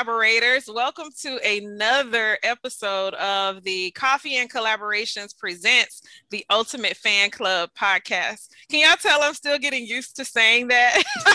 collaborators. Welcome to another episode of the Coffee and Collaborations Presents the Ultimate Fan Club podcast. Can y'all tell I'm still getting used to saying that?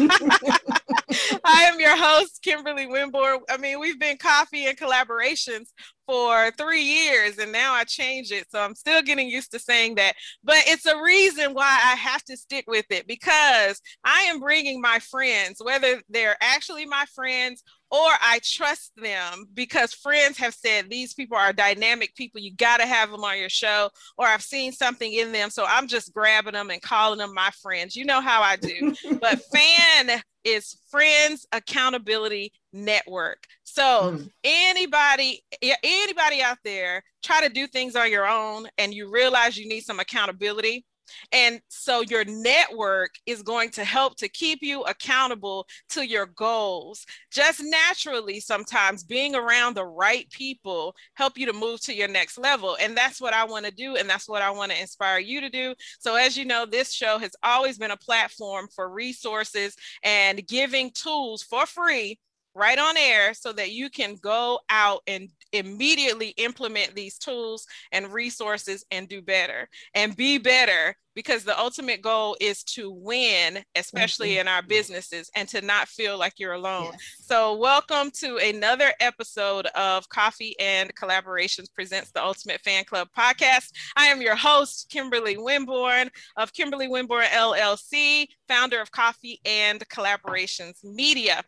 I am your host, Kimberly Winborne. I mean, we've been Coffee and Collaborations for three years and now I change it. So I'm still getting used to saying that. But it's a reason why I have to stick with it because I am bringing my friends, whether they're actually my friends or I trust them because friends have said these people are dynamic people. You got to have them on your show, or I've seen something in them. So I'm just grabbing them and calling them my friends. You know how I do. but fan is Friends Accountability Network. So mm. anybody, anybody out there, try to do things on your own and you realize you need some accountability and so your network is going to help to keep you accountable to your goals. Just naturally, sometimes being around the right people help you to move to your next level. And that's what I want to do. And that's what I want to inspire you to do. So as you know, this show has always been a platform for resources and giving tools for free right on air so that you can go out and immediately implement these tools and resources and do better and be better because the ultimate goal is to win especially mm-hmm. in our businesses and to not feel like you're alone yes. so welcome to another episode of coffee and collaborations presents the ultimate fan club podcast i am your host kimberly winborne of kimberly winborne llc founder of coffee and collaborations media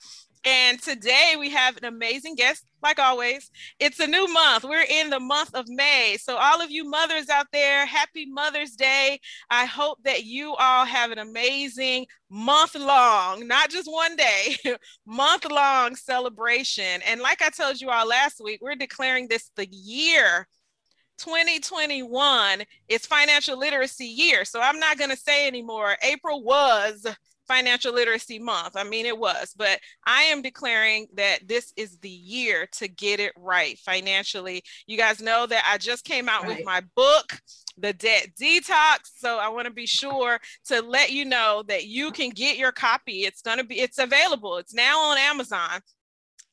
and today we have an amazing guest, like always. It's a new month. We're in the month of May. So, all of you mothers out there, happy Mother's Day. I hope that you all have an amazing month long, not just one day, month long celebration. And like I told you all last week, we're declaring this the year 2021 is financial literacy year. So I'm not going to say anymore. April was financial literacy month. I mean, it was, but I am declaring that this is the year to get it right financially. You guys know that I just came out right. with my book, The Debt Detox. So I want to be sure to let you know that you can get your copy. It's going to be, it's available. It's now on Amazon.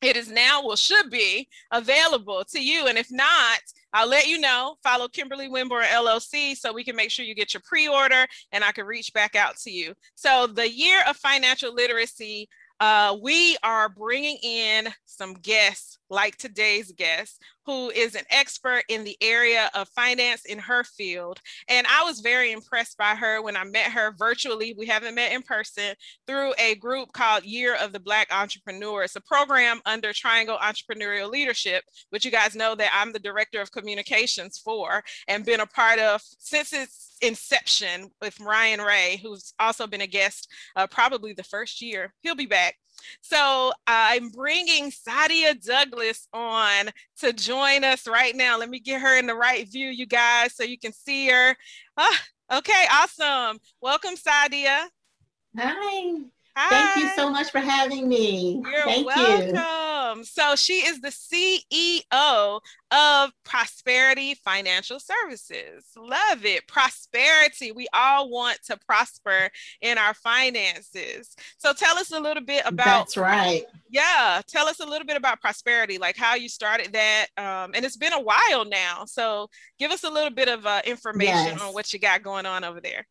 It is now, well, should be available to you. And if not, I'll let you know. Follow Kimberly Winborne LLC so we can make sure you get your pre order and I can reach back out to you. So, the year of financial literacy uh, we are bringing in some guests like today's guest who is an expert in the area of finance in her field and i was very impressed by her when i met her virtually we haven't met in person through a group called year of the black entrepreneur it's a program under triangle entrepreneurial leadership which you guys know that i'm the director of communications for and been a part of since its inception with Ryan Ray, who's also been a guest uh, probably the first year. He'll be back. So I'm bringing Saa'dia Douglas on to join us right now. Let me get her in the right view, you guys, so you can see her. Ah, okay, awesome. Welcome, Saa'dia. Hi. Hi. Thank you so much for having me. You're Thank welcome. You. So she is the CEO of Prosperity Financial Services. Love it. Prosperity. We all want to prosper in our finances. So tell us a little bit about That's right. Yeah, tell us a little bit about prosperity, like how you started that. Um, and it's been a while now. So give us a little bit of uh, information yes. on what you got going on over there.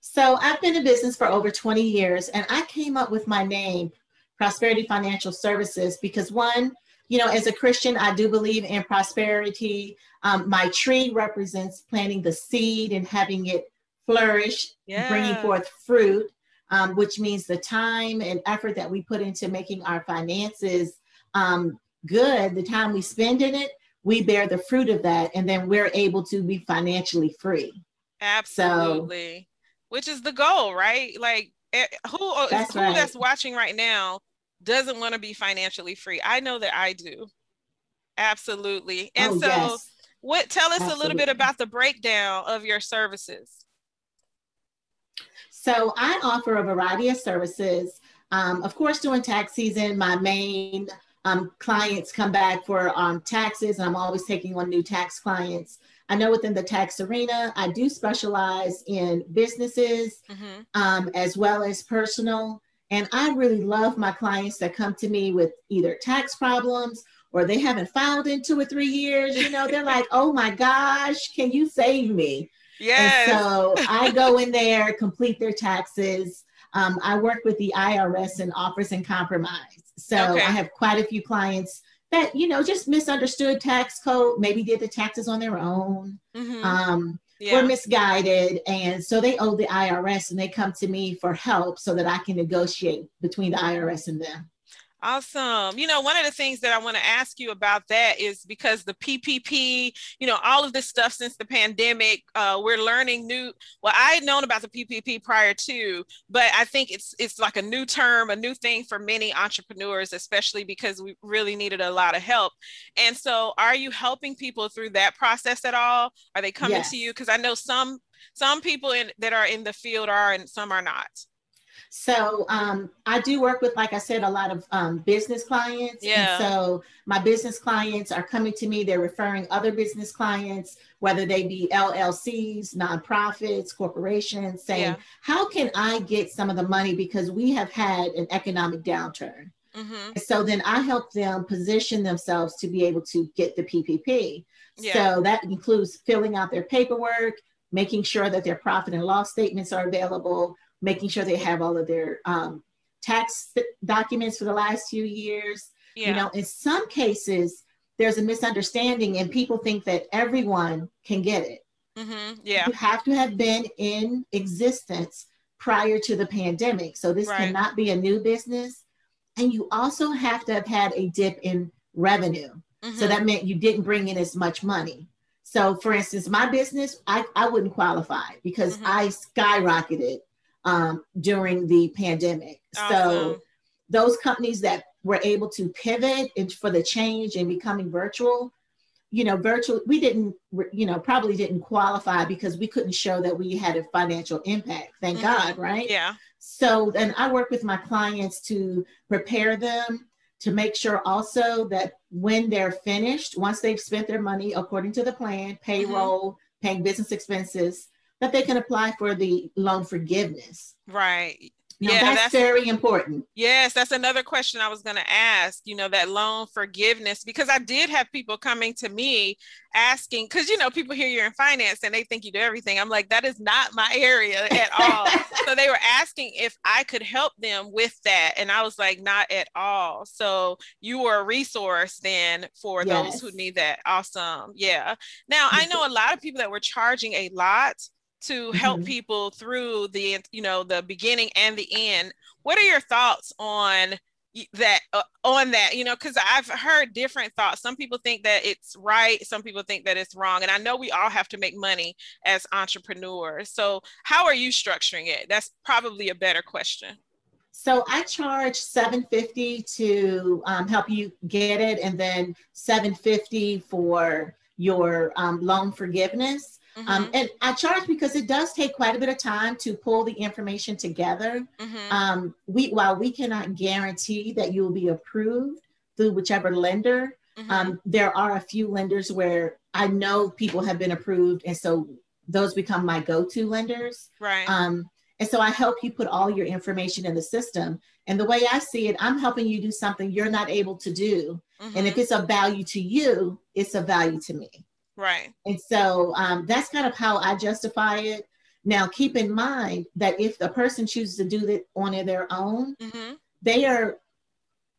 So I've been in business for over 20 years and I came up with my name, Prosperity Financial Services, because one, you know, as a Christian, I do believe in prosperity. Um, my tree represents planting the seed and having it flourish, yeah. bringing forth fruit, um, which means the time and effort that we put into making our finances um, good, the time we spend in it, we bear the fruit of that, and then we're able to be financially free. Absolutely. So, which is the goal, right? Like eh, who uh, that's who right. that's watching right now doesn't want to be financially free. I know that I do. Absolutely. And oh, so yes. what tell us Absolutely. a little bit about the breakdown of your services. So I offer a variety of services. Um, of course, during tax season, my main um, clients come back for um, taxes, and I'm always taking on new tax clients. I know within the tax arena, I do specialize in businesses mm-hmm. um, as well as personal. And I really love my clients that come to me with either tax problems or they haven't filed in two or three years. You know, they're like, oh my gosh, can you save me? Yes. And so I go in there, complete their taxes. Um, I work with the IRS and offers and compromise. So Okay. I have quite a few clients that, you know, just misunderstood tax code, maybe did the taxes on their own, Mhm. um, yeah. were misguided. And so they owe the IRS and they come to me for help so that I can negotiate between the IRS and them. Awesome. You know, one of the things that I want to ask you about that is because the PPP, you know, all of this stuff since the pandemic, uh, we're learning new. Well, I had known about the PPP prior to, but I think it's it's like a new term, a new thing for many entrepreneurs, especially because we really needed a lot of help. And so, are you helping people through that process at all? Are they coming Yes. to you? Because I know some some people in that are in the field are, and some are not. So um, I do work with, like I said, a lot of um, business clients. Yeah. And so my business clients are coming to me. They're referring other business clients, whether they be LLCs, nonprofits, corporations, saying, Yeah. "How can I get some of the money because we have had an economic downturn?" hmm so then I help them position themselves to be able to get the PPP. Yeah. So that includes filling out their paperwork, making sure that their profit and loss statements are available, making sure they have all of their um, tax documents for the last few years. Yeah. You know, in some cases, there's a misunderstanding and people think that everyone can get it. hmm Yeah. You have to have been in existence prior to the pandemic. So this Right. cannot be a new business. And you also have to have had a dip in revenue. So Mhm. that meant you didn't bring in as much money. So, for instance, my business, I, I wouldn't qualify because Mhm. I skyrocketed um, during the pandemic. So, those companies that were able to pivot and for the change and becoming virtual, you know, virtual, we didn't, you know, probably didn't qualify because we couldn't show that we had a financial impact. Thank Mhm. God, right? Yeah. So then I work with my clients to prepare them to make sure also that when they're finished, once they've spent their money according to the plan, payroll, paying business expenses, that they can apply for the loan forgiveness. Right. Now, Yeah, that's, that's- very important. Yes, that's another question I was going to ask, you know, that loan forgiveness, because I did have people coming to me asking, because, you know, people hear you're in finance and they think you do everything. I'm like, that is not my area at all. so they were asking if I could help them with that. And I was like, not at all. So you were a resource then for those who need that. Awesome. Yeah. Now, I know a lot of people that were charging a lot to help Mhm. people through the you know the beginning and the end. What are your thoughts on that uh, on that? You know because i've heard different thoughts. Some people think that it's right some people think that it's wrong and i know we all have to make money as entrepreneurs. So how are you structuring it? That's probably a better question. So I charge 750 to um, help you get it, and then 750 for your um, loan forgiveness. Um, Mhm, and I charge because it does take quite a bit of time to pull the information together. mhm. Um, we while we cannot guarantee that you will be approved through whichever lender, Mhm. um, there are a few lenders where I know people have been approved, and so those become my go-to lenders. right Um, and so I help you put all your information in the system. And the way I see it, I'm helping you do something you're not able to do. And if Mhm. it's of value to you, it's of value to me. Right And so um, that's kind of how I justify it. Now, keep in mind that if the person chooses to do it on their own, Mhm. they are,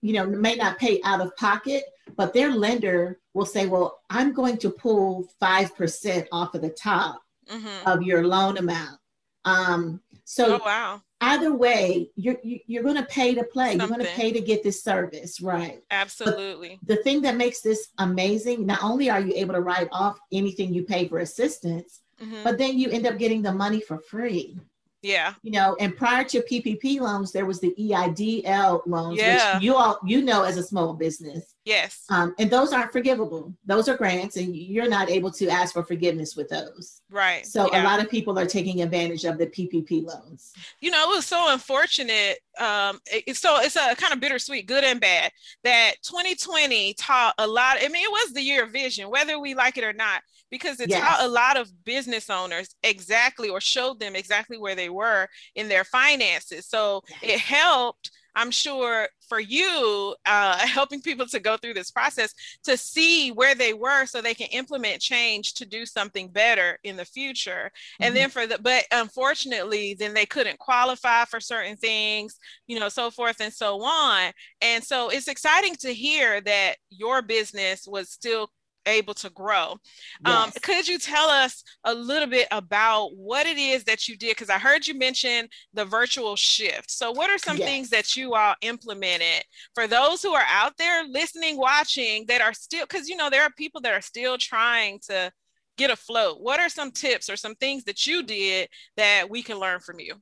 you know, may not pay out of pocket, but their lender will say, well, I'm going to pull 5% off of the top Mhm. of your loan amount. Um, so oh wow either way, you're, you- you're going to pay to play. You're going to pay to get this service, right? absolutely the thing that makes this amazing, not only are you able to write off anything you pay for assistance, Mhm. but then you end up getting the money for free. Yeah You know, and prior to PPP loans, there was the EIDL loans, Yeah. which you all you know as a small business, yes um, and those aren't forgivable. Those are grants, and you're not able to ask for forgiveness with those. right So yeah. a lot of people are taking advantage of the PPP loans. you know, it was so unfortunate um, it, so it's a kind of bittersweet, good and bad. That 2020 taught a lot. I mean, it was the year of vision, whether we like it or not, because it yes. taught a lot of business owners exactly or showed them exactly where they were in their finances. So yes. it helped I'm sure for you, uh, helping people to go through this process to see where they were so they can implement change to do something better in the future. Mm-hmm. And then for the, but unfortunately, then they couldn't qualify for certain things, you know, so forth and so on. And so it's exciting to hear that your business was still able to grow. Um, yes. Um, could you tell us a little bit about what it is that you did? Because I heard you mention the virtual shift. So, what are some yes. things that you all implemented for those who are out there listening, watching that are still, because you know, there are people that are still trying to get afloat. What are some tips or some things that you did that we can learn from you?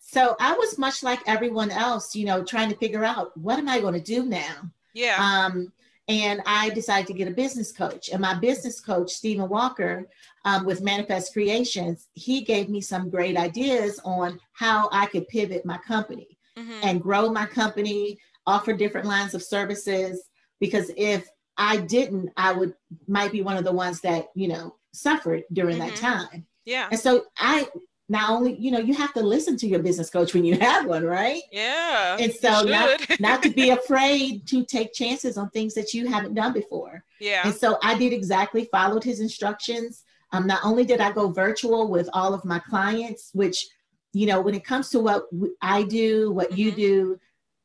So, I was much like everyone else, you know, trying to figure out what am I going to do now? Yeah. Um, and I decided to get a business coach. And my business coach, Stephen Walker, um, with Manifest Creations, he gave me some great ideas on how I could pivot my company mm-hmm. and grow my company, offer different lines of services. Because if I didn't, I would might be one of the ones that you know suffered during mm-hmm. that time. Yeah. And so I not only you know you have to listen to your business coach when you have one right? Yeah and so not, not to be afraid to take chances on things that you haven't done before. Yeah. And so i did exactly followed his instructions. Um, not only did i go virtual with all of my clients which you know when it comes to what i do what mm-hmm. you do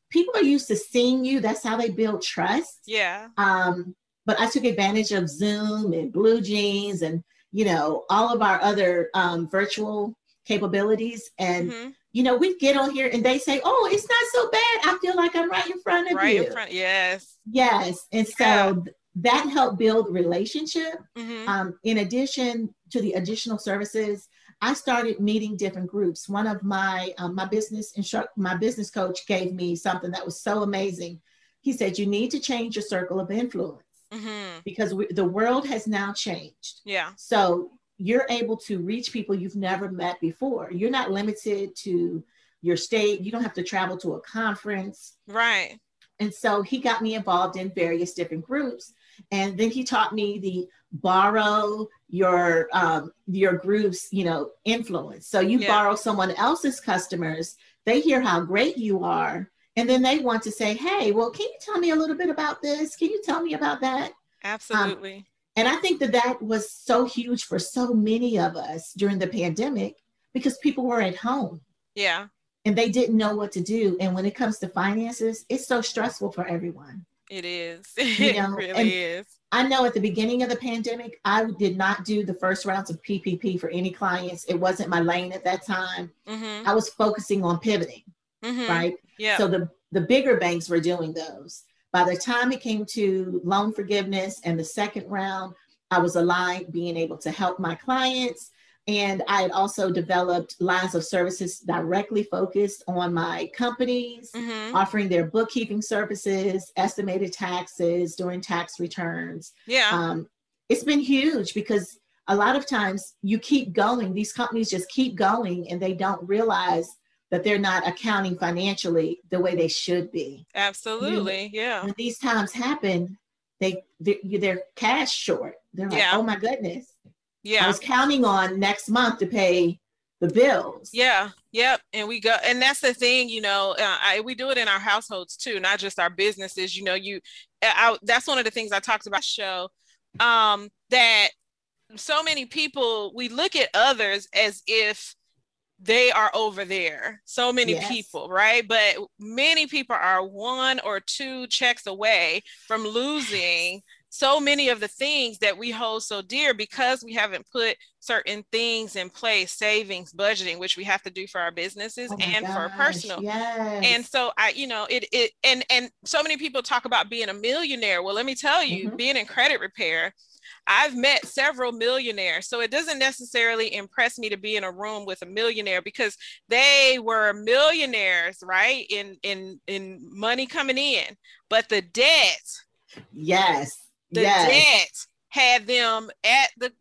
people are used to seeing you. That's how they build trust. Yeah. Um but i took advantage of zoom and BlueJeans and you know all of our other um, virtual capabilities. And mm-hmm. you know, we get on here and they say, "Oh, it's not so bad. I feel like I'm right in front of right you." Right in front, yes, yes. And so yeah. that helped build relationship. Mm-hmm. Um, in addition to the additional services, I started meeting different groups. One of my um, my business instruct my business coach gave me something that was so amazing. He said, "You need to change your circle of influence." Mm-hmm. Because we, the world has now changed. Yeah. So you're able to reach people you've never met before. You're not limited to your state. You don't have to travel to a conference. Right. And so he got me involved in various different groups. And then he taught me the borrow your um, your group's you know influence. So you yeah. borrow someone else's customers, they hear how great you are, and then they want to say, "Hey, well, can you tell me a little bit about this? Can you tell me about that?" Absolutely. Um, and I think that that was so huge for so many of us during the pandemic because people were at home. Yeah. And they didn't know what to do. And when it comes to finances, it's so stressful for everyone. It is. You know? it really is. I know at the beginning of the pandemic, I did not do the first rounds of PPP for any clients. It wasn't my lane at that time. Mm-hmm. I was focusing on pivoting, mm-hmm. right? Yeah. So the the bigger banks were doing those. By the time it came to loan forgiveness and the second round, I was aligned being able to help my clients. And I had also developed lines of services directly focused on my companies, mm-hmm. offering their bookkeeping services, estimated taxes, doing tax returns. Yeah. Um, it's been huge because a lot of times you keep going, these companies just keep going and they don't realize that they're not accounting financially the way they should be. Absolutely, you know, yeah. When these times happen, they they're, they're cash short. They're like, yeah. oh my goodness. Yeah. I was counting on next month to pay the bills. Yeah. Yep. And we go, and that's the thing, you know, uh, I, we do it in our households too, not just our businesses. You know, you, I, that's one of the things I talked about show, um, that so many people we look at others as if they are over there. So many yes. people, right? But many people are one or two checks away from losing so many of the things that we hold so dear because we haven't put certain things in place savings budgeting which we have to do for our businesses oh and gosh, for personal yes. and so i you know it it and and so many people talk about being a millionaire well let me tell you mm-hmm. being in credit repair I've met several millionaires, so it doesn't necessarily impress me to be in a room with a millionaire because they were millionaires, right? In in in money coming in, but the debt, yes, the yes. debt had them at the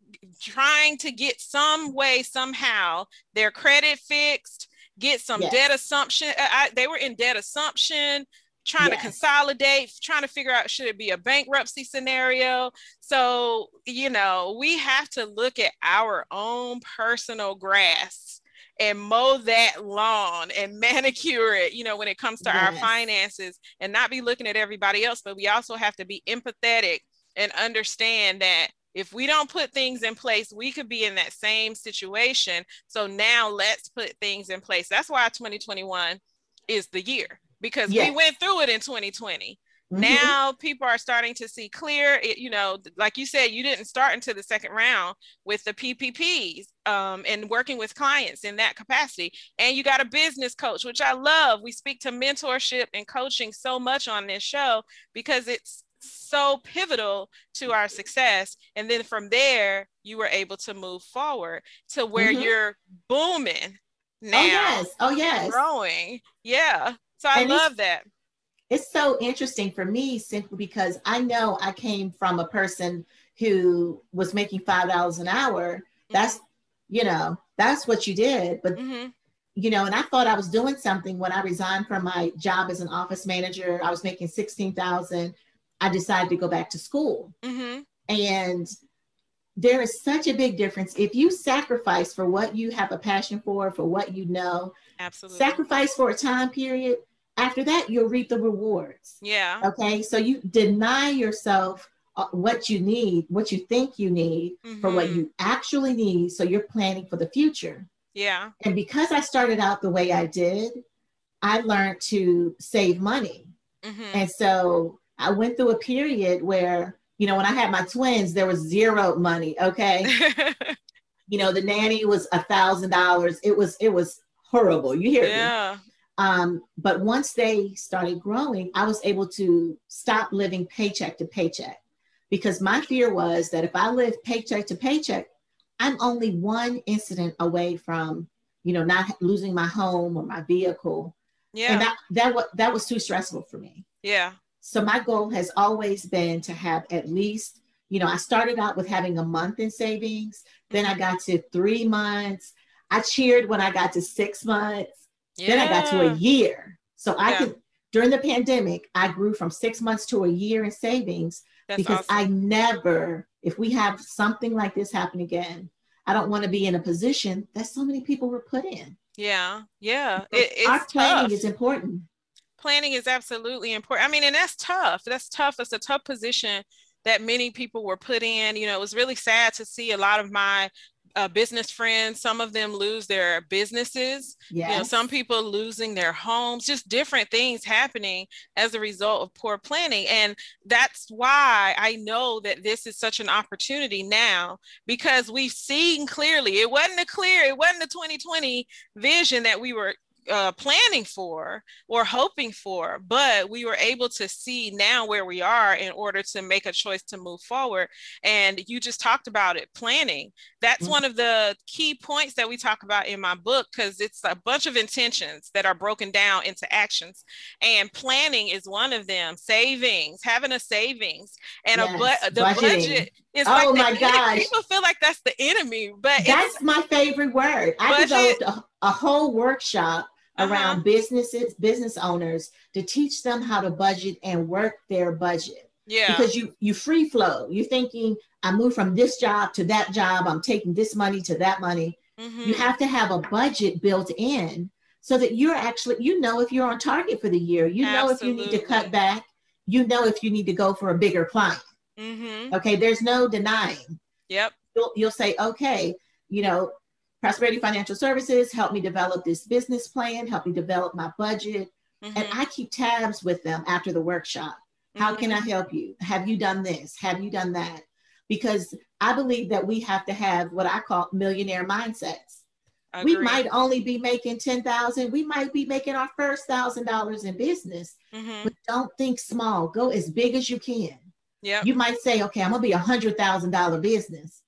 trying to get some way somehow their credit fixed get some yes. debt assumption. Uh, I, they were in debt assumption, trying yes. to consolidate, trying to figure out should it be a bankruptcy scenario. So, you know, we have to look at our own personal grass and mow that lawn and manicure it, you know, when it comes to yes. our finances and not be looking at everybody else, but we also have to be empathetic and understand that if we don't put things in place, we could be in that same situation. So now let's put things in place. That's why 2021 is the year because yes. we went through it in 2020. Mm-hmm. Now people are starting to see clear. It, you know, like you said, you didn't start into the second round with the PPPs um, and working with clients in that capacity. And you got a business coach, which I love. We speak to mentorship and coaching so much on this show because it's so pivotal to our success. And then from there, you were able to move forward to where mm-hmm. you're booming oh, now. Oh, yes. Oh, yes. Growing. Yeah. So I and love that. It's so interesting for me simply because I know I came from a person who was making $5 an hour. Mm-hmm. That's, you know, that's what you did. But mm-hmm you know, and I thought I was doing something when I resigned from my job as an office manager. I was making 16,000. I decided to go back to school. Mm-hmm. And there is such a big difference if you sacrifice for what you have a passion for, for what you know. Absolutely. Sacrifice for a time period. After that, you'll reap the rewards. Yeah. Okay. So you deny yourself uh, what you need, what you think you need mm-hmm. for what mm-hmm. you actually need. So you're planning for the future. Yeah. And because I started out the way I did, I learned to save money. Mm-hmm. And so I went through a period where, you know, when I had my twins, there was zero money. Okay. you know, the nanny was a thousand dollars. It was, it was horrible. You hear yeah. me? Um, but once they started growing, I was able to stop living paycheck to paycheck because my fear was that if I live paycheck to paycheck, I'm only one incident away from, you know, not losing my home or my vehicle. Yeah. And that that was that was too stressful for me. Yeah. So my goal has always been to have at least, you know, I started out with having a month in savings, then I got to three months. I cheered when I got to six months. Yeah. Then I got to a year. So I yeah. could during the pandemic, I grew from six months to a year in savings That's because awesome. I never, if we have something like this happen again, I don't want to be in a position that so many people were put in. Yeah, yeah. It, Our planning tough. is important planning is absolutely important. I mean, and that's tough. That's tough. It's a tough position that many people were put in. You know, it was really sad to see a lot of my uh, business friends, some of them lose their businesses. Yes. You know, some people losing their homes, just different things happening as a result of poor planning. And that's why I know that this is such an opportunity now because we've seen clearly it wasn't a clear, it wasn't a 2020 vision that we were uh, planning for or hoping for, but we were able to see now where we are in order to make a choice to move forward. And you just talked about it planning. That's mm-hmm. one of the key points that we talk about in my book because it's a bunch of intentions that are broken down into actions. And planning is one of them, savings, having a savings and yes, a bu- the budgeting. budget is oh like my gosh. People feel like that's the enemy, but that's my favorite word. I budget, developed a, a whole workshop uh-huh. around businesses, business owners to teach them how to budget and work their budget. Yeah. Because you you free flow. You're thinking, I move from this job to that job, I'm taking this money to that money. Mm-hmm. You have to have a budget built in so that you're actually, you know, if you're on target for the year, you Absolutely. know if you need to cut back, you know if you need to go for a bigger client. Mm-hmm. Okay, there's no denying. Yep. You'll, you'll say, okay, you know, Prosperity Financial Services helped me develop this business plan, helped me develop my budget. Mm-hmm. And I keep tabs with them after the workshop. How mm-hmm. can I help you? Have you done this? Have you done that? Because I believe that we have to have what I call millionaire mindsets. We might only be making 10,000. We might be making our first thousand dollars in business, mm-hmm. but don't think small. Go as big as you can. Yeah. You might say, okay, I'm gonna be a hundred thousand dollar business.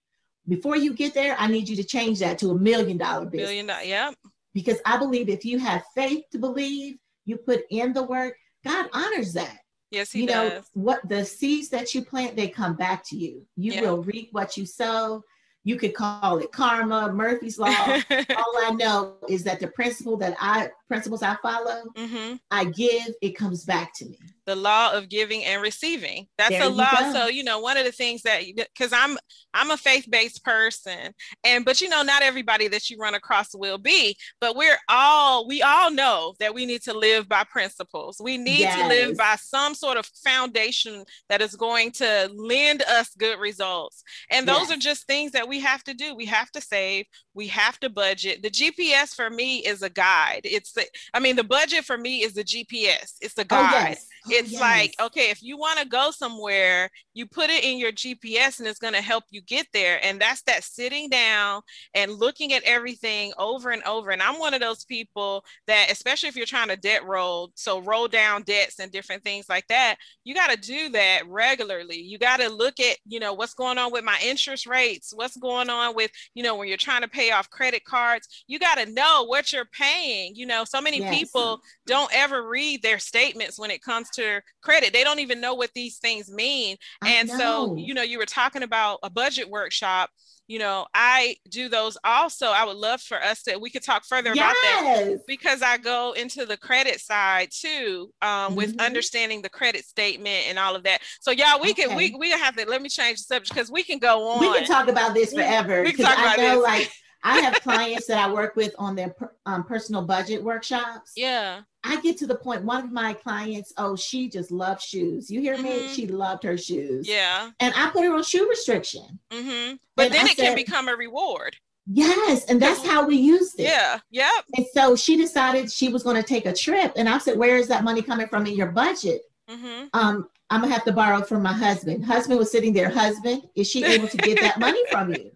Before you get there, I need you to change that to a million dollar business. Million dollar, yep. Because I believe if you have faith to believe, you put in the work, God honors that. Yes, he does. you does. know what the seeds that you plant, they come back to you. You will reap what you sow. You could call it karma, Murphy's law. All I know is that the principle that I principles I follow, mm-hmm. I give, it comes back to me the law of giving and receiving. That's there a law. so you know one of the things that because i'm i'm a faith-based person and but you know not everybody that you run across will be but we're all we all know that we need to live by principles. We need yes. to live by some sort of foundation that is going to lend us good results. And those yes. are just things that we have to do. We have to save we have to budget. The gps for me is a guide. It's the i mean the budget for me is the gps it's the oh, guide. Oh, yes it's yes. like okay if you want to go somewhere you put it in your gps and it's going to help you get there. And that's that sitting down and looking at everything over and over. And i'm one of those people that especially if you're trying to debt roll so roll down debts and different things like that you got to do that regularly. You got to look at you know what's going on with my interest rates what's going on with you know when you're trying to pay off credit cards you got to know what you're paying you know so many yes. people don't ever read their statements when it comes to credit. They don't even know what these things mean. and so, you know, you were talking about a budget workshop you know i do those also i would love for us to we could talk further yes. about that because i go into the credit side too um, mm-hmm. with understanding the credit statement and all of that so y'all we okay. can we we have to let me change the subject because we can go on we can talk about this forever We because i know this. like I have clients that I work with on their um, personal budget workshops. Yeah. I get to the point, one of my clients, oh, she just loves shoes. You hear mm-hmm. me? She loved her shoes. Yeah. And I put her on shoe restriction. Mm-hmm. But and then I it said, can become a reward. Yes. And that's how we used it. Yeah. Yep. And so she decided she was going to take a trip. And I said, where is that money coming from in your budget? Mm-hmm. Um, I'm gonna have to borrow from my husband. Husband was sitting there. Husband, is she able to get that money from you?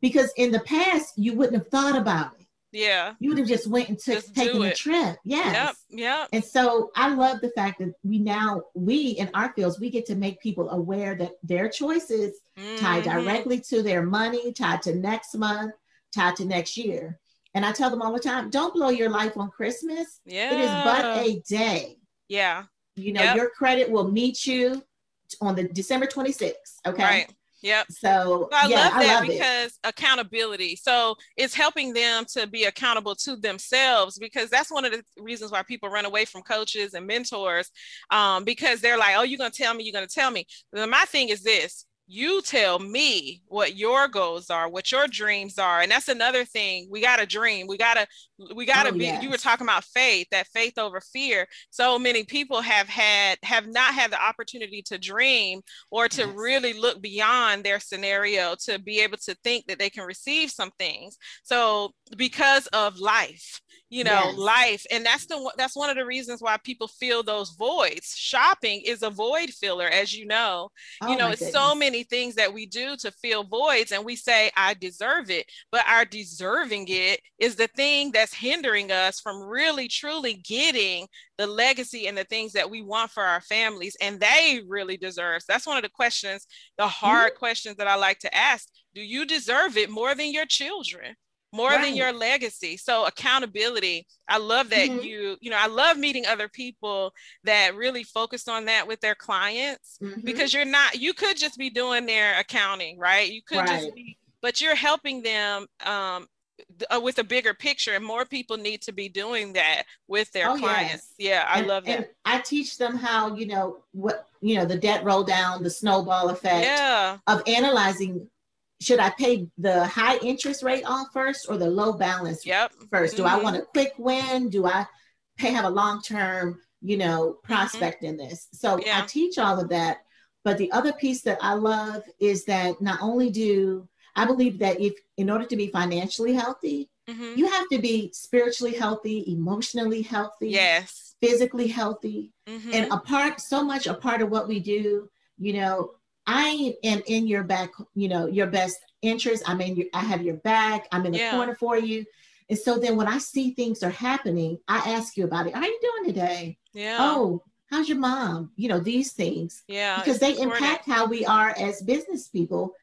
Because in the past you wouldn't have thought about it. Yeah. You would have just went and took taken a trip. Yes. Yep. Yep. And so I love the fact that we now we in our fields we get to make people aware that their choices mm-hmm. tie directly to their money, tied to next month, tied to next year. And I tell them all the time, don't blow your life on Christmas. Yeah. It is but a day. Yeah. You know, yep. your credit will meet you on the December 26th. Okay. Right. Yep. So I yeah, love that I love because it. accountability. So it's helping them to be accountable to themselves because that's one of the reasons why people run away from coaches and mentors um, because they're like, oh, you're going to tell me, you're going to tell me. my thing is this you tell me what your goals are what your dreams are. And that's another thing. We got to dream. We got to we got to oh, be yes. you were talking about faith that faith over fear. So many people have had have not had the opportunity to dream or to yes. really look beyond their scenario to be able to think that they can receive some things. So because of life you know yes. life and that's the that's one of the reasons why people feel those voids. Shopping is a void filler as you know. Oh you know it's so many things that we do to fill voids and we say i deserve it. But our deserving it is the thing that's hindering us from really truly getting the legacy and the things that we want for our families and they really deserve that's one of the questions the hard mm-hmm. questions that i like to ask. Do you deserve it more than your children more right. than your legacy so accountability i love that mm-hmm. you you know i love meeting other people that really focus on that with their clients mm-hmm. because you're not you could just be doing their accounting right you could right. just be but you're helping them um, uh, with a bigger picture and more people need to be doing that with their oh, clients yes. yeah i and, love that i teach them how you know what you know the debt roll down the snowball effect yeah. of analyzing should I pay the high interest rate off first or the low balance yep. 1st mm-hmm. Do I mm-hmm. want a quick win? Do I pay have a long term, you know, mm-hmm. prospect mm-hmm. in this? So yeah. I teach all of that. But the other piece that I love is that not only do I believe that if in order to be financially healthy, mm-hmm. you have to be spiritually healthy, emotionally healthy, yes, physically healthy. Mm-hmm. And a part so much a part of what we do, you know, I am in your back, you know, your best interest. I'm in your, I have your back. I'm in the yeah. corner for you. And so then when I see things are happening, I ask you about it. How are you doing today? Yeah. Oh, how's your mom? You know, these things. Yeah. Because they important. impact how we are as business people,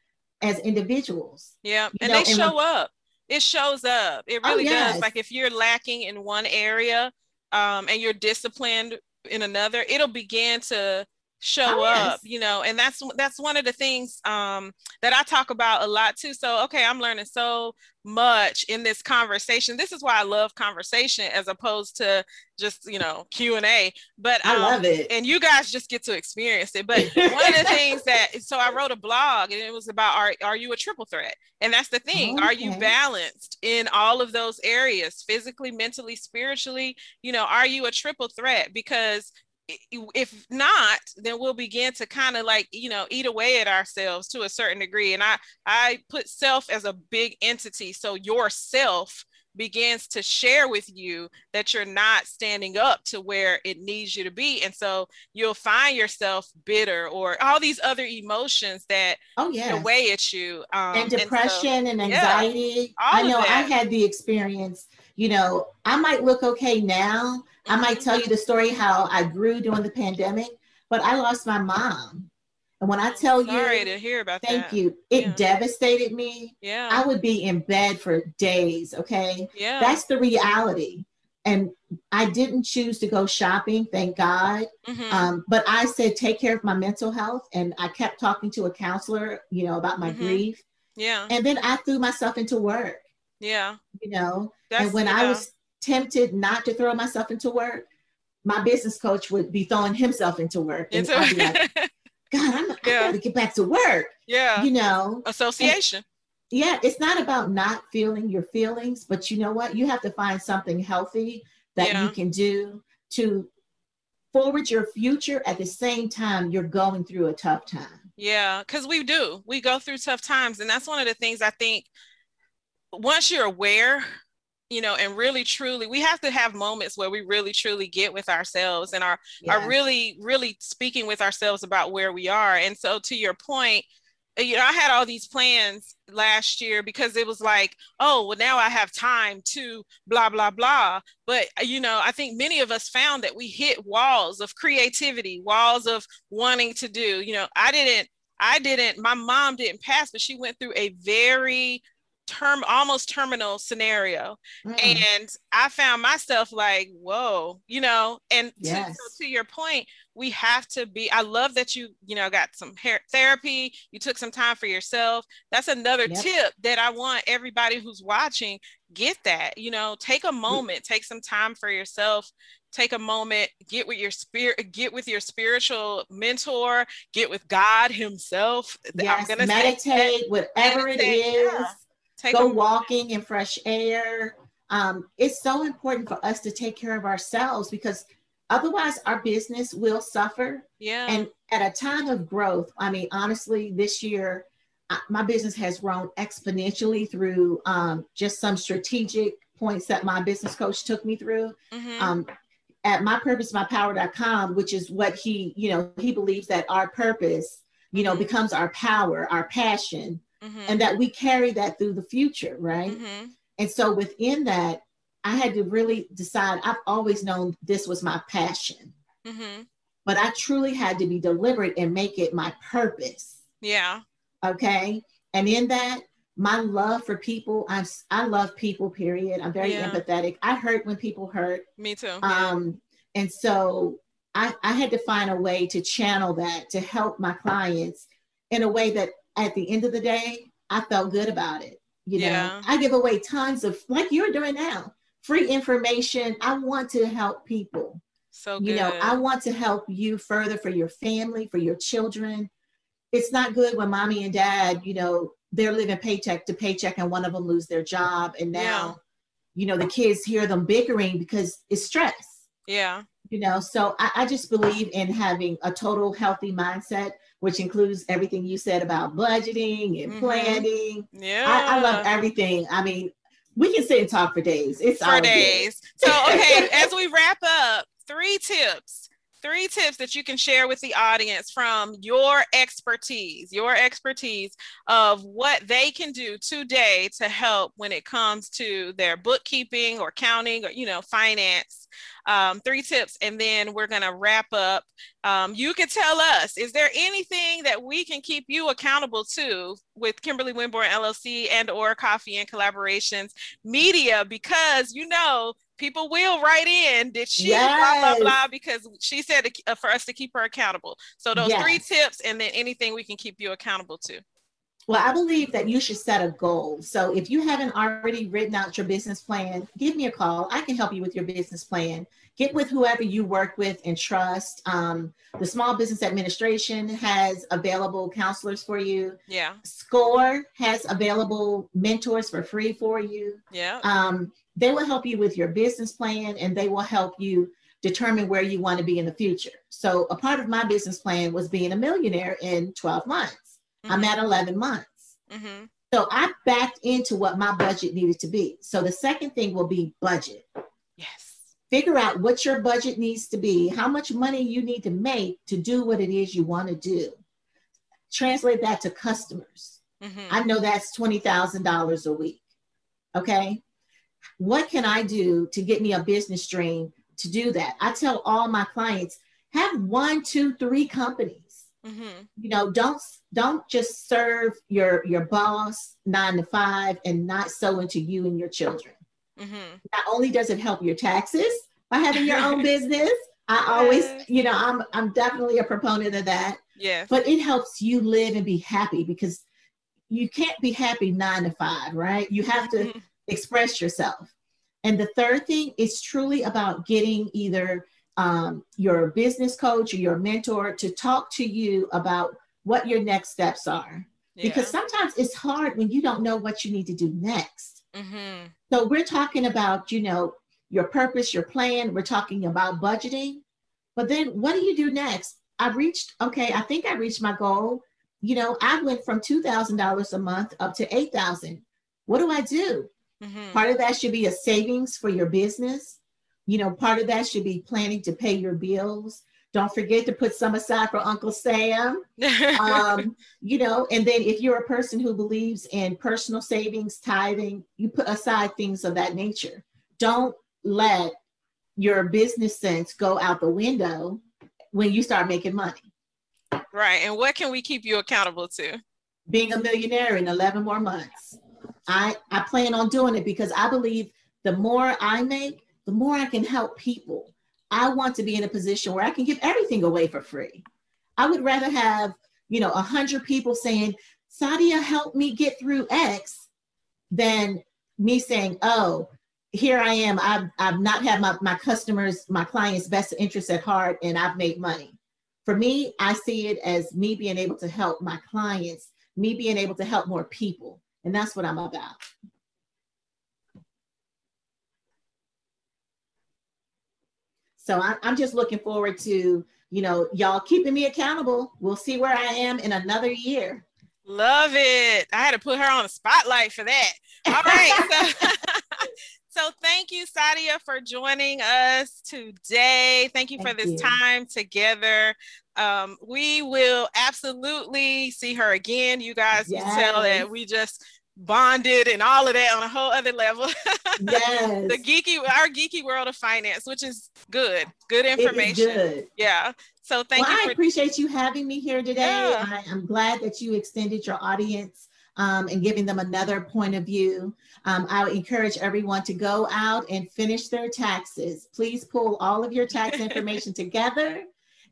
as individuals. Yeah. And know, they show up. It shows up. It oh, really oh, yes. does. Like if you're lacking in one area um, and you're disciplined in another, it'll begin to show oh, up you know and that's that's one of the things um that i talk about a lot too. So okay i'm learning so much in this conversation. This is why i love conversation as opposed to just you know q and a. But um, i love it. and you guys just get to experience it. But one of the things that so i wrote a blog and it was about are, are you a triple threat? And that's the thing. Okay. are you balanced in all of those areas physically mentally spiritually? You know are you a triple threat? Because if not then we'll begin to kind of like you know eat away at ourselves to a certain degree. And i i put self as a big entity so yourself begins to share with you that you're not standing up to where it needs you to be. And so you'll find yourself bitter or all these other emotions that oh yeah. weigh at you um, and depression and, so, and anxiety. yeah, i know i had the experience you know i might look okay now I might tell you the story how I grew during the pandemic, but I lost my mom. And when I tell Sorry you, sorry to hear about thank that. you. It yeah. devastated me. Yeah. I would be in bed for days. Okay. Yeah. That's the reality. And I didn't choose to go shopping, thank God. Mm-hmm. Um, but I said, take care of my mental health. And I kept talking to a counselor, you know, about my mm-hmm. grief. Yeah. And then I threw myself into work. Yeah. You know, That's, and when yeah. I was tempted not to throw myself into work, my business coach would be throwing himself into work. And I'd be like, God, I'm, yeah. I gotta get back to work. Yeah. You know, association. And, yeah, it's not about not feeling your feelings, but you know what? You have to find something healthy that yeah. you can do to forward your future at the same time you're going through a tough time. Yeah, because we do. We go through tough times. And that's one of the things I think once you're aware you know and really truly we have to have moments where we really truly get with ourselves and are yeah. are really really speaking with ourselves about where we are. And so to your point uh, you know i had all these plans last year because it was like oh well now i have time to blah blah blah. But uh, you know i think many of us found that we hit walls of creativity walls of wanting to do. You know i didn't i didn't my mom didn't pass but she went through a very term almost terminal scenario. Mm. and i found myself like whoa you know? And yes. to, to your point we have to be i love that you you know got some hair therapy you took some time for yourself. That's another yep. tip that i want everybody who's watching get that you know? Take a moment take some time for yourself. Take a moment get with your spirit get with your spiritual mentor get with god himself. Yes, i'm gonna meditate whatever meditate, it is. yeah Take go walking in fresh air. Um, it's so important for us to take care of ourselves because otherwise our business will suffer. Yeah. And at a time of growth, I mean, honestly, this year, my business has grown exponentially through um, just some strategic points that my business coach took me through. Mm-hmm. Um, at mypurposemypower.com, which is what he, you know, he believes that our purpose, you know, mm-hmm. becomes our power, our passion mm-hmm. and that we carry that through the future, right? Mm-hmm. And so within that, I had to really decide. I've always known this was my passion, mm-hmm. but I truly had to be deliberate and make it my purpose. Yeah. Okay. And in that, my love for people, I I love people. Period. I'm very yeah. empathetic. I hurt when people hurt. Me too. Um, yeah. and so I I had to find a way to channel that to help my clients in a way that at the end of the day, I felt good about it. You know, yeah. I give away tons of like you're doing now, free information. I want to help people. So good. you know, I want to help you further for your family, for your children. It's not good when mommy and dad, you know, they're living paycheck to paycheck and one of them lose their job and now yeah. you know the kids hear them bickering because it's stress yeah you know so I, I, just believe in having a total healthy mindset which includes everything you said about budgeting and mm-hmm. planning. Yeah. I, I, love everything. I mean, we can sit and talk for days. It's for days. Good. So, okay, as we wrap up, three tips three tips that you can share with the audience from your expertise, your expertise of what they can do today to help when it comes to their bookkeeping or counting or, you know, finance. Um, three tips, and then we're going to wrap up. Um, you can tell us, is there anything that we can keep you accountable to with Kimberly Winborne LLC and or Coffee and Collaborations Media? Because you know people will write in. Did she yes. blah blah blah? Because she said to, uh, for us to keep her accountable. So those yes. three tips, and then anything we can keep you accountable to. Well, I believe that you should set a goal. So if you haven't already written out your business plan, give me a call. I can help you with your business plan. Get with whoever you work with and trust. Um, the Small Business Administration has available counselors for you. Yeah. SCORE has available mentors for free for you. Yeah. Um, they will help you with your business plan and they will help you determine where you want to be in the future. So a part of my business plan was being a millionaire in 12 months. Mm-hmm. I'm at 11 months. Mm-hmm. So I backed into what my budget needed to be. So the second thing will be budget. Yes. Figure out what your budget needs to be, how much money you need to make to do what it is you want to do. Translate that to customers. Mm-hmm. I know that's $20,000 a week. Okay. What can I do to get me a business stream to do that? I tell all my clients have one, two, three companies Mm-hmm. You know, don't don't just serve your your boss nine to five and not so into you and your children. Mm-hmm. Not only does it help your taxes by having your own business, I always, you know, I'm I'm definitely a proponent of that. Yeah. But it helps you live and be happy because you can't be happy nine to five, right? You have to mm-hmm. Express yourself. And the third thing is truly about getting either um, your business coach or your mentor to talk to you about what your next steps are. Yeah. Because sometimes it's hard when you don't know what you need to do next. Mm-hmm. So we're talking about, you know, your purpose, your plan. We're talking about budgeting. But then what do you do next? I reached, okay, I think I reached my goal. You know, I went from $2,000 a month up to 8,000. What do I do? Mm-hmm. Part of that should be a savings for your business you know, part of that should be planning to pay your bills. Don't forget to put some aside for Uncle Sam. um, you know, and then if you're a person who believes in personal savings, tithing, you put aside things of that nature. Don't let your business sense go out the window when you start making money. Right. And what can we keep you accountable to? Being a millionaire in 11 more months. I, I plan on doing it because I believe the more I make, the more I can help people. I want to be in a position where I can give everything away for free. I would rather have, you know, a hundred people saying, Saa'dia, help me get through X than me saying, oh, here I am. I've, I've not had my, my customers, my clients' best interests at heart, and I've made money. For me, I see it as me being able to help my clients, me being able to help more people. And that's what I'm about. So I, I'm just looking forward to, you know, y'all keeping me accountable. We'll see where I am in another year. Love it. I had to put her on the spotlight for that. All right. so, so thank you, Saa'dia, for joining us today. Thank you thank for this you. time together. Um, we will absolutely see her again. You guys yes. can tell that we just bonded and all of that on a whole other level. Yes. the geeky, our geeky world of finance, which is good, good information. good. Yeah. So thank well, you. For- I appreciate you having me here today. Yeah. I, am glad that you extended your audience um, and giving them another point of view. Um, I would encourage everyone to go out and finish their taxes. Please pull all of your tax information together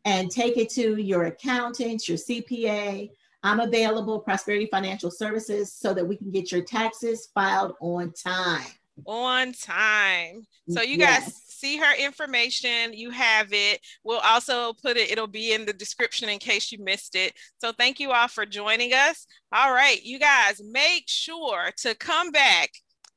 and take it to your accountant, your CPA, I'm available, Prosperity Financial Services, so that we can get your taxes filed on time. On time. So you yes. guys see her information. You have it. We'll also put it, it'll be in the description in case you missed it. So thank you all for joining us. All right, you guys, make sure to come back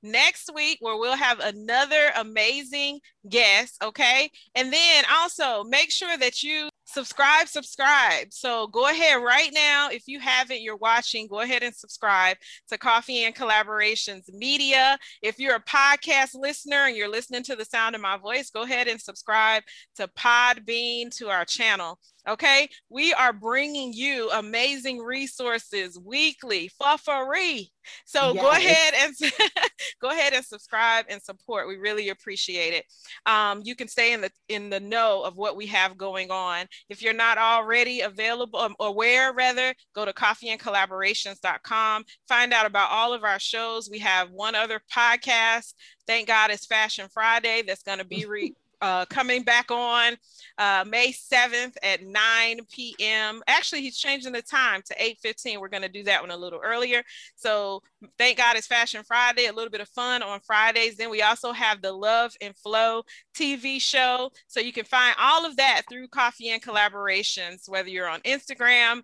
next week where we'll have another amazing guest. Okay. And then also make sure that you subscribe, subscribe. So go ahead right now. If you haven't, you're watching, go ahead and subscribe to Coffee and Collaborations Media. If you're a podcast listener and you're listening to the sound of my voice, go ahead and subscribe to Podbean to our channel. Okay, we are bringing you amazing resources weekly for free. So yes. go ahead and go ahead and subscribe and support. We really appreciate it. Um, you can stay in the in the know of what we have going on If you're not already available, um, aware rather, go to coffeeandcollaborations.com. Find out about all of our shows. We have one other podcast. Thank God it's Fashion Friday that's going to be re- uh, coming back on uh, May 7th at 9 p.m. Actually, he's changing the time to 8:15. We're going to do that one a little earlier. So thank God it's Fashion Friday. A little bit of fun on Fridays. Then we also have the Love and Flow TV show. So you can find all of that through Coffee and Collaborations, whether you're on Instagram,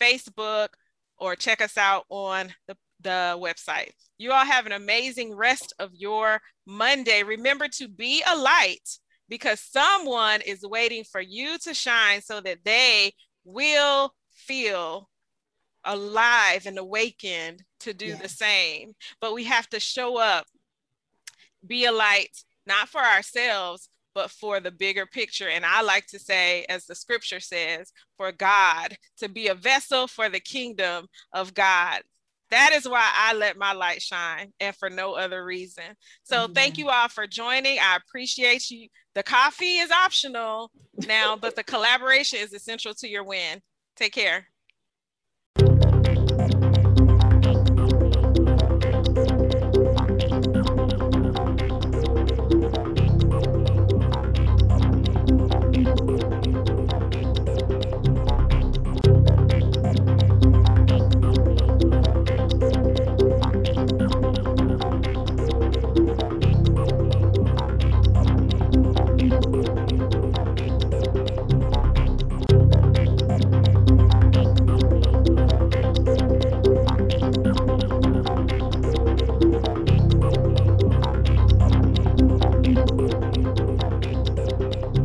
Facebook, or check us out on the the website. You all have an amazing rest of your Monday. Remember to be a light because someone is waiting for you to shine so that they will feel alive and awakened to do the same. But we have to show up, be a light, not for ourselves, but for the bigger picture. And I like to say, as the scripture says, for God, to be a vessel for the kingdom of God. That is why I let my light shine and for no other reason. So thank you all for joining. I appreciate you. The coffee is optional now, but the collaboration is essential to your win. Take care.